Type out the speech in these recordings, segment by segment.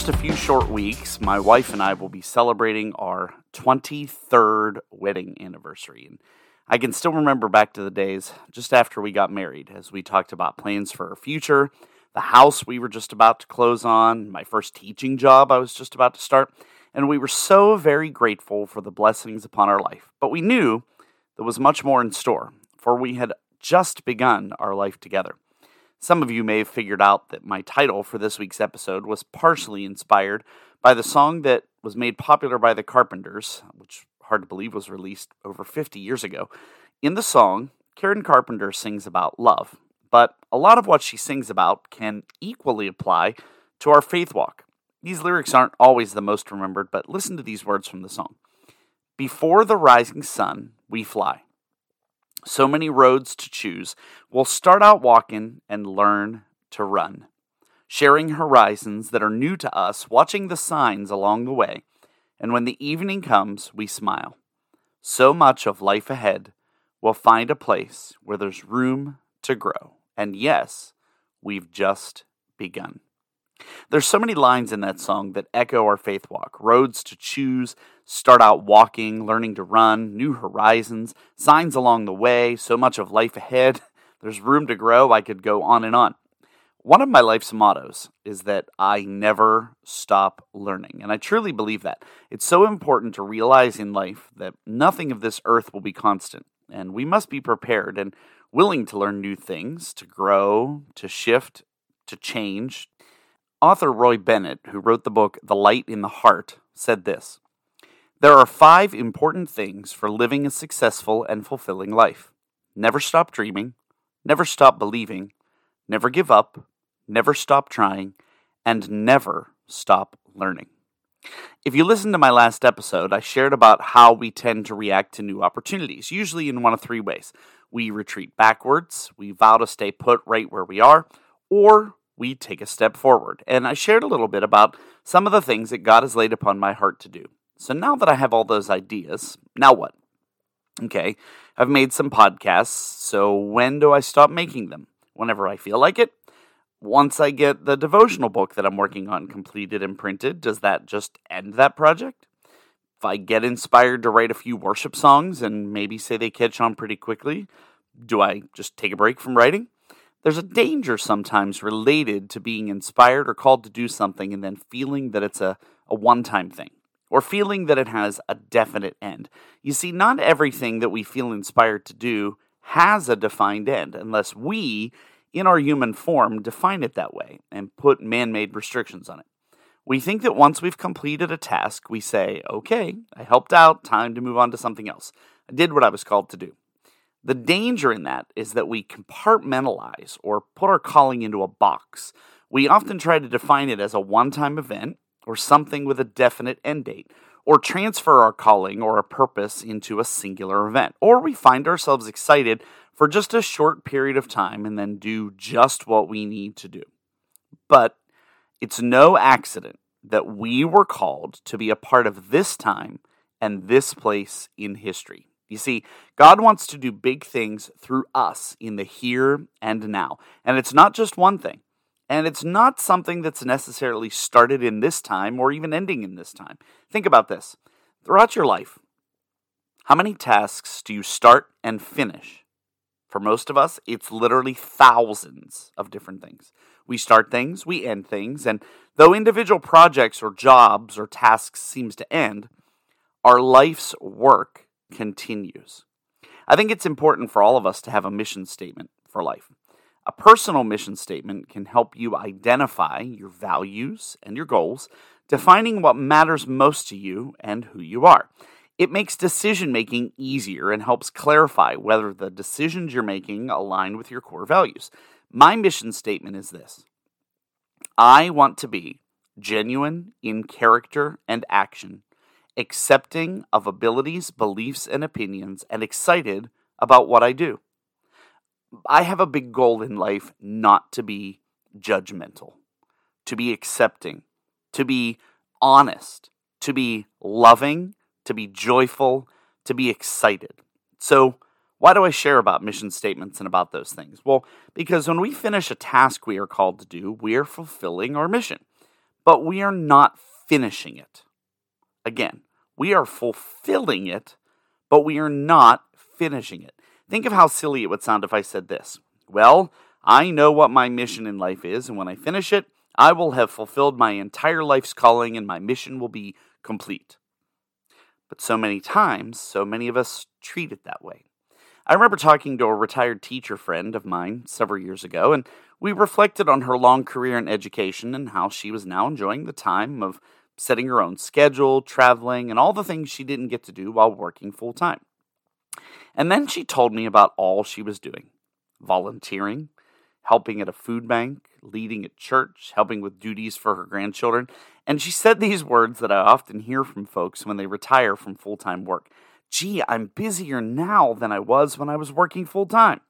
Just a few short weeks, my wife and I will be celebrating our 23rd wedding anniversary. And I can still remember back to the days just after we got married as we talked about plans for our future, the house we were just about to close on, my first teaching job I was just about to start. And we were so very grateful for the blessings upon our life. But we knew there was much more in store, for we had just begun our life together. Some of you may have figured out that my title for this week's episode was partially inspired by the song that was made popular by the Carpenters, which hard to believe was released over 50 years ago. In the song, Karen Carpenter sings about love, but a lot of what she sings about can equally apply to our faith walk. These lyrics aren't always the most remembered, but listen to these words from the song Before the rising sun, we fly so many roads to choose. We'll start out walking and learn to run, sharing horizons that are new to us, watching the signs along the way. And when the evening comes, we smile. So much of life ahead, we'll find a place where there's room to grow. And yes, we've just begun. There's so many lines in that song that echo our faith walk roads to choose, start out walking, learning to run, new horizons, signs along the way, so much of life ahead. There's room to grow. I could go on and on. One of my life's mottos is that I never stop learning. And I truly believe that. It's so important to realize in life that nothing of this earth will be constant. And we must be prepared and willing to learn new things, to grow, to shift, to change, Author Roy Bennett, who wrote the book The Light in the Heart, said this There are five important things for living a successful and fulfilling life never stop dreaming, never stop believing, never give up, never stop trying, and never stop learning. If you listened to my last episode, I shared about how we tend to react to new opportunities, usually in one of three ways. We retreat backwards, we vow to stay put right where we are, or we take a step forward. And I shared a little bit about some of the things that God has laid upon my heart to do. So now that I have all those ideas, now what? Okay, I've made some podcasts, so when do I stop making them? Whenever I feel like it. Once I get the devotional book that I'm working on completed and printed, does that just end that project? If I get inspired to write a few worship songs and maybe say they catch on pretty quickly, do I just take a break from writing? There's a danger sometimes related to being inspired or called to do something and then feeling that it's a, a one time thing or feeling that it has a definite end. You see, not everything that we feel inspired to do has a defined end unless we, in our human form, define it that way and put man made restrictions on it. We think that once we've completed a task, we say, okay, I helped out, time to move on to something else. I did what I was called to do. The danger in that is that we compartmentalize or put our calling into a box. We often try to define it as a one time event or something with a definite end date, or transfer our calling or a purpose into a singular event. Or we find ourselves excited for just a short period of time and then do just what we need to do. But it's no accident that we were called to be a part of this time and this place in history. You see, God wants to do big things through us in the here and now. And it's not just one thing. And it's not something that's necessarily started in this time or even ending in this time. Think about this throughout your life, how many tasks do you start and finish? For most of us, it's literally thousands of different things. We start things, we end things, and though individual projects or jobs or tasks seems to end, our life's work continues. I think it's important for all of us to have a mission statement for life. A personal mission statement can help you identify your values and your goals, defining what matters most to you and who you are. It makes decision making easier and helps clarify whether the decisions you're making align with your core values. My mission statement is this I want to be genuine in character and action accepting of abilities, beliefs, and opinions, and excited about what I do. I have a big goal in life not to be judgmental, to be accepting, to be honest, to be loving, to be joyful, to be excited. So, why do I share about mission statements and about those things? Well, because when we finish a task we are called to do, we are fulfilling our mission. but we are not finishing it. Again, we are fulfilling it, but we are not finishing it. Think of how silly it would sound if I said this. Well, I know what my mission in life is, and when I finish it, I will have fulfilled my entire life's calling and my mission will be complete. But so many times, so many of us treat it that way. I remember talking to a retired teacher friend of mine several years ago, and we reflected on her long career in education and how she was now enjoying the time of setting her own schedule, traveling, and all the things she didn't get to do while working full time. And then she told me about all she was doing volunteering, helping at a food bank, leading at church, helping with duties for her grandchildren. And she said these words that I often hear from folks when they retire from full time work Gee, I'm busier now than I was when I was working full time.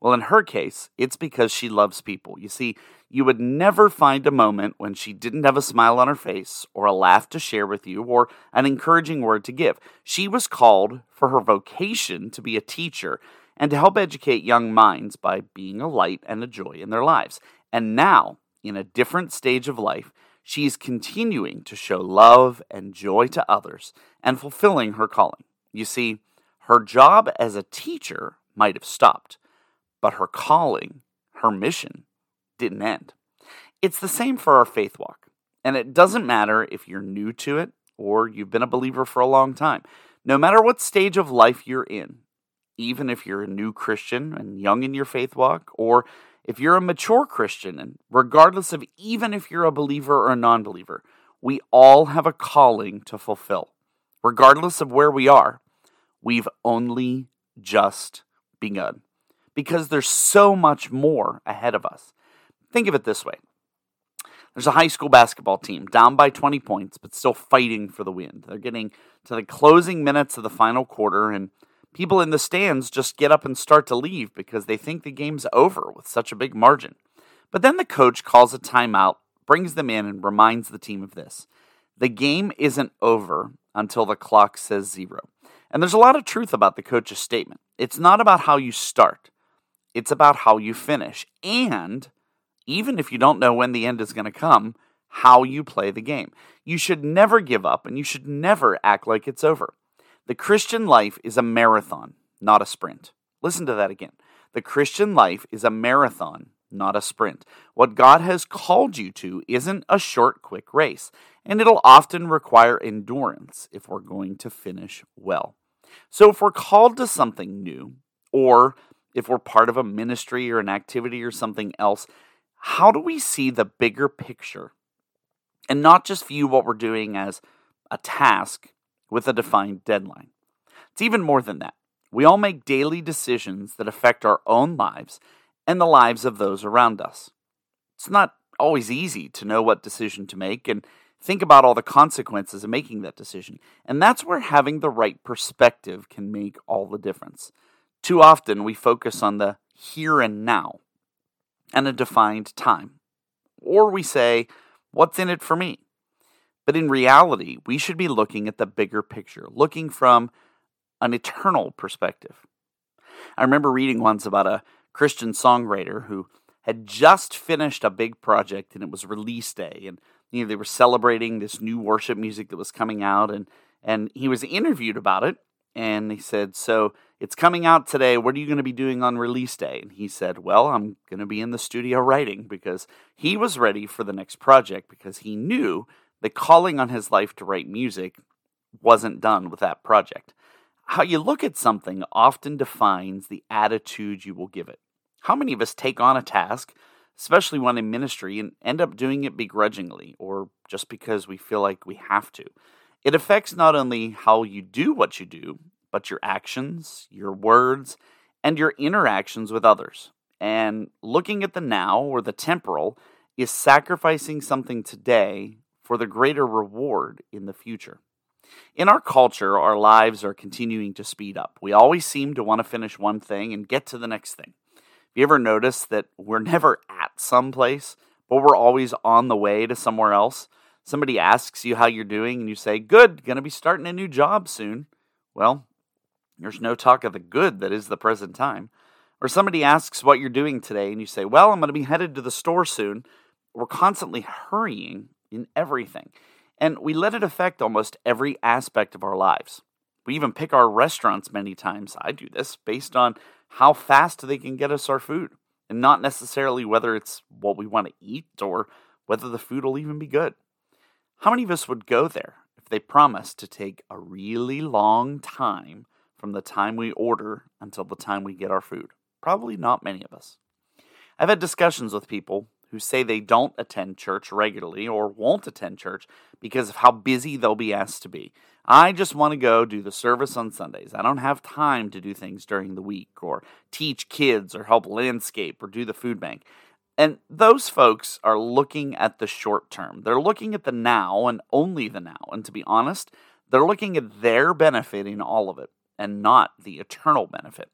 Well, in her case, it's because she loves people. You see, you would never find a moment when she didn't have a smile on her face, or a laugh to share with you, or an encouraging word to give. She was called for her vocation to be a teacher, and to help educate young minds by being a light and a joy in their lives. And now, in a different stage of life, she's continuing to show love and joy to others and fulfilling her calling. You see, her job as a teacher might have stopped, but her calling, her mission, didn't end. It's the same for our faith walk. And it doesn't matter if you're new to it or you've been a believer for a long time. No matter what stage of life you're in, even if you're a new Christian and young in your faith walk, or if you're a mature Christian, and regardless of even if you're a believer or a non believer, we all have a calling to fulfill. Regardless of where we are, we've only just begun because there's so much more ahead of us. Think of it this way there's a high school basketball team down by 20 points, but still fighting for the win. They're getting to the closing minutes of the final quarter, and People in the stands just get up and start to leave because they think the game's over with such a big margin. But then the coach calls a timeout, brings them in, and reminds the team of this. The game isn't over until the clock says zero. And there's a lot of truth about the coach's statement. It's not about how you start, it's about how you finish. And even if you don't know when the end is going to come, how you play the game. You should never give up and you should never act like it's over. The Christian life is a marathon, not a sprint. Listen to that again. The Christian life is a marathon, not a sprint. What God has called you to isn't a short, quick race, and it'll often require endurance if we're going to finish well. So, if we're called to something new, or if we're part of a ministry or an activity or something else, how do we see the bigger picture and not just view what we're doing as a task with a defined deadline. It's even more than that. We all make daily decisions that affect our own lives and the lives of those around us. It's not always easy to know what decision to make and think about all the consequences of making that decision. And that's where having the right perspective can make all the difference. Too often we focus on the here and now and a defined time. Or we say, What's in it for me? But in reality, we should be looking at the bigger picture, looking from an eternal perspective. I remember reading once about a Christian songwriter who had just finished a big project and it was release day and you know they were celebrating this new worship music that was coming out and and he was interviewed about it and he said so it's coming out today what are you going to be doing on release day and he said well i'm going to be in the studio writing because he was ready for the next project because he knew the calling on his life to write music wasn't done with that project. How you look at something often defines the attitude you will give it. How many of us take on a task, especially one in ministry, and end up doing it begrudgingly or just because we feel like we have to? It affects not only how you do what you do, but your actions, your words, and your interactions with others. And looking at the now or the temporal is sacrificing something today for the greater reward in the future. In our culture, our lives are continuing to speed up. We always seem to want to finish one thing and get to the next thing. Have you ever noticed that we're never at some place, but we're always on the way to somewhere else? Somebody asks you how you're doing, and you say, Good, gonna be starting a new job soon. Well, there's no talk of the good that is the present time. Or somebody asks what you're doing today, and you say, Well, I'm gonna be headed to the store soon. We're constantly hurrying in everything. And we let it affect almost every aspect of our lives. We even pick our restaurants many times. I do this based on how fast they can get us our food, and not necessarily whether it's what we want to eat or whether the food will even be good. How many of us would go there if they promised to take a really long time from the time we order until the time we get our food? Probably not many of us. I've had discussions with people who say they don't attend church regularly or won't attend church because of how busy they'll be asked to be. I just want to go do the service on Sundays. I don't have time to do things during the week or teach kids or help landscape or do the food bank. And those folks are looking at the short term. They're looking at the now and only the now. And to be honest, they're looking at their benefit in all of it and not the eternal benefit.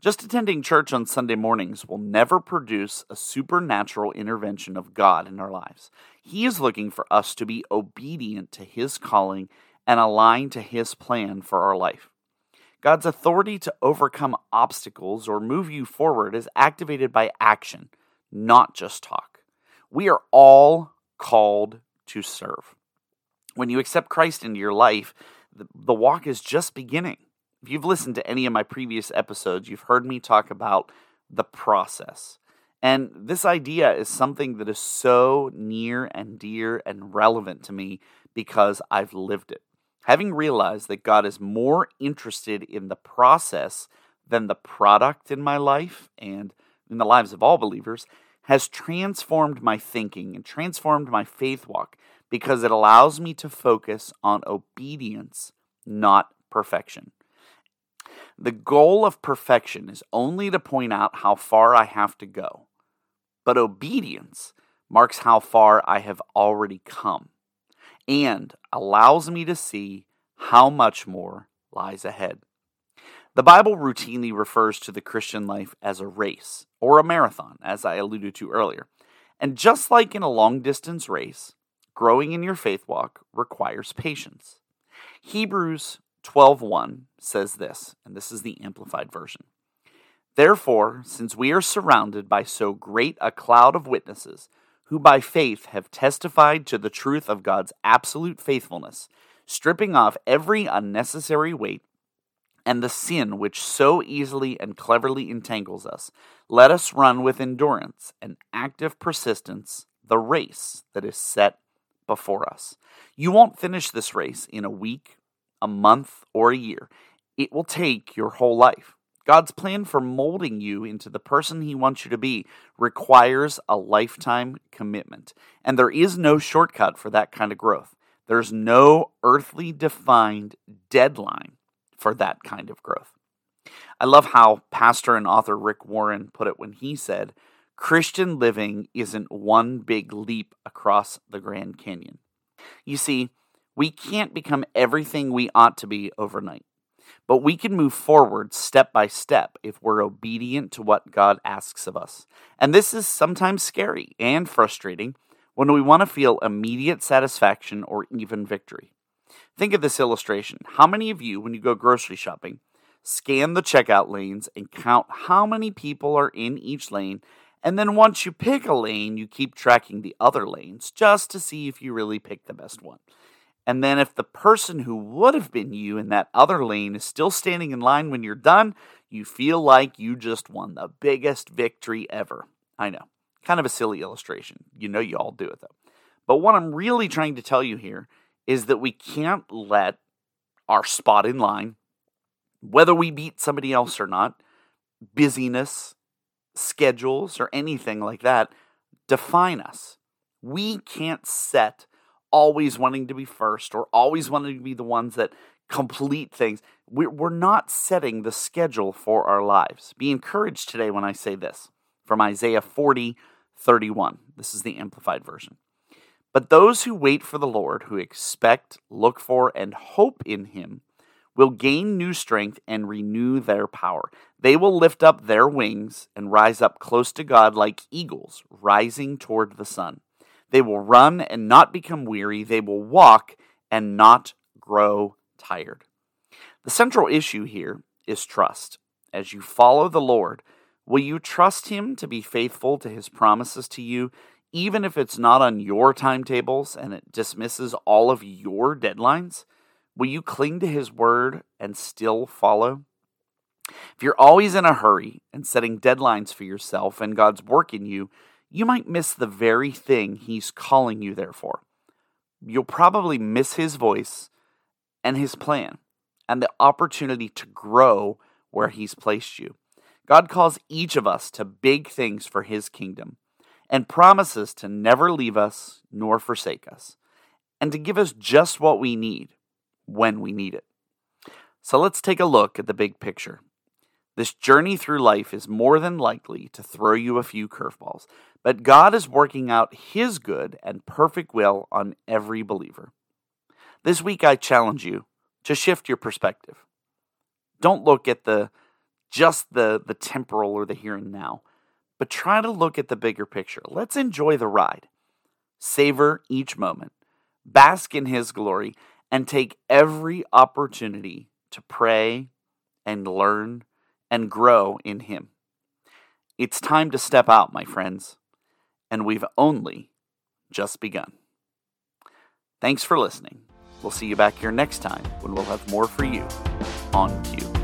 Just attending church on Sunday mornings will never produce a supernatural intervention of God in our lives. He is looking for us to be obedient to His calling and aligned to His plan for our life. God's authority to overcome obstacles or move you forward is activated by action, not just talk. We are all called to serve. When you accept Christ into your life, the, walk is just beginning if you've listened to any of my previous episodes, you've heard me talk about the process. And this idea is something that is so near and dear and relevant to me because I've lived it. Having realized that God is more interested in the process than the product in my life and in the lives of all believers has transformed my thinking and transformed my faith walk because it allows me to focus on obedience, not perfection. The goal of perfection is only to point out how far I have to go, but obedience marks how far I have already come and allows me to see how much more lies ahead. The Bible routinely refers to the Christian life as a race or a marathon, as I alluded to earlier. And just like in a long distance race, growing in your faith walk requires patience. Hebrews 12:1 says this, and this is the amplified version. Therefore, since we are surrounded by so great a cloud of witnesses who by faith have testified to the truth of God's absolute faithfulness, stripping off every unnecessary weight and the sin which so easily and cleverly entangles us, let us run with endurance and active persistence the race that is set before us. You won't finish this race in a week a month, or a year. It will take your whole life. God's plan for molding you into the person He wants you to be requires a lifetime commitment. And there is no shortcut for that kind of growth. There's no earthly defined deadline for that kind of growth. I love how pastor and author Rick Warren put it when he said, Christian living isn't one big leap across the Grand Canyon. You see, we can't become everything we ought to be overnight, but we can move forward step by step if we're obedient to what God asks of us. And this is sometimes scary and frustrating when we want to feel immediate satisfaction or even victory. Think of this illustration. How many of you, when you go grocery shopping, scan the checkout lanes and count how many people are in each lane? And then once you pick a lane, you keep tracking the other lanes just to see if you really picked the best one. And then if the person who would have been you in that other lane is still standing in line when you're done, you feel like you just won the biggest victory ever. I know. Kind of a silly illustration. You know you all do it though. But what I'm really trying to tell you here is that we can't let our spot in line, whether we beat somebody else or not, busyness, schedules, or anything like that, define us. We can't set always wanting to be first or always wanting to be the ones that complete things. We're not setting the schedule for our lives. Be encouraged today when I say this from Isaiah 40, 31. This is the Amplified Version. But those who wait for the Lord, who expect, look for, and hope in him, will gain new strength and renew their power. They will lift up their wings and rise up close to God like eagles rising toward the sun. They will run and not become weary. They will walk and not grow tired. The central issue here is trust. As you follow the Lord, will you trust Him to be faithful to His promises to you, even if it's not on your timetables and it dismisses all of your deadlines? Will you cling to His word and still follow? If you're always in a hurry and setting deadlines for yourself and God's work in you, you might miss the very thing He's calling you there for. You'll probably miss His voice and His plan and the opportunity to grow where He's placed you. God calls each of us to big things for His kingdom and promises to never leave us nor forsake us and to give us just what we need when we need it. So let's take a look at the big picture. This journey through life is more than likely to throw you a few curveballs, but God is working out His good and perfect will on every believer. This week, I challenge you to shift your perspective. Don't look at the just the, the temporal or the here and now, but try to look at the bigger picture. Let's enjoy the ride, savor each moment, bask in His glory, and take every opportunity to pray and learn and grow in Him. It's time to step out, my friends, and we've only just begun. Thanks for listening. We'll see you back here next time when we'll have more for you on cue.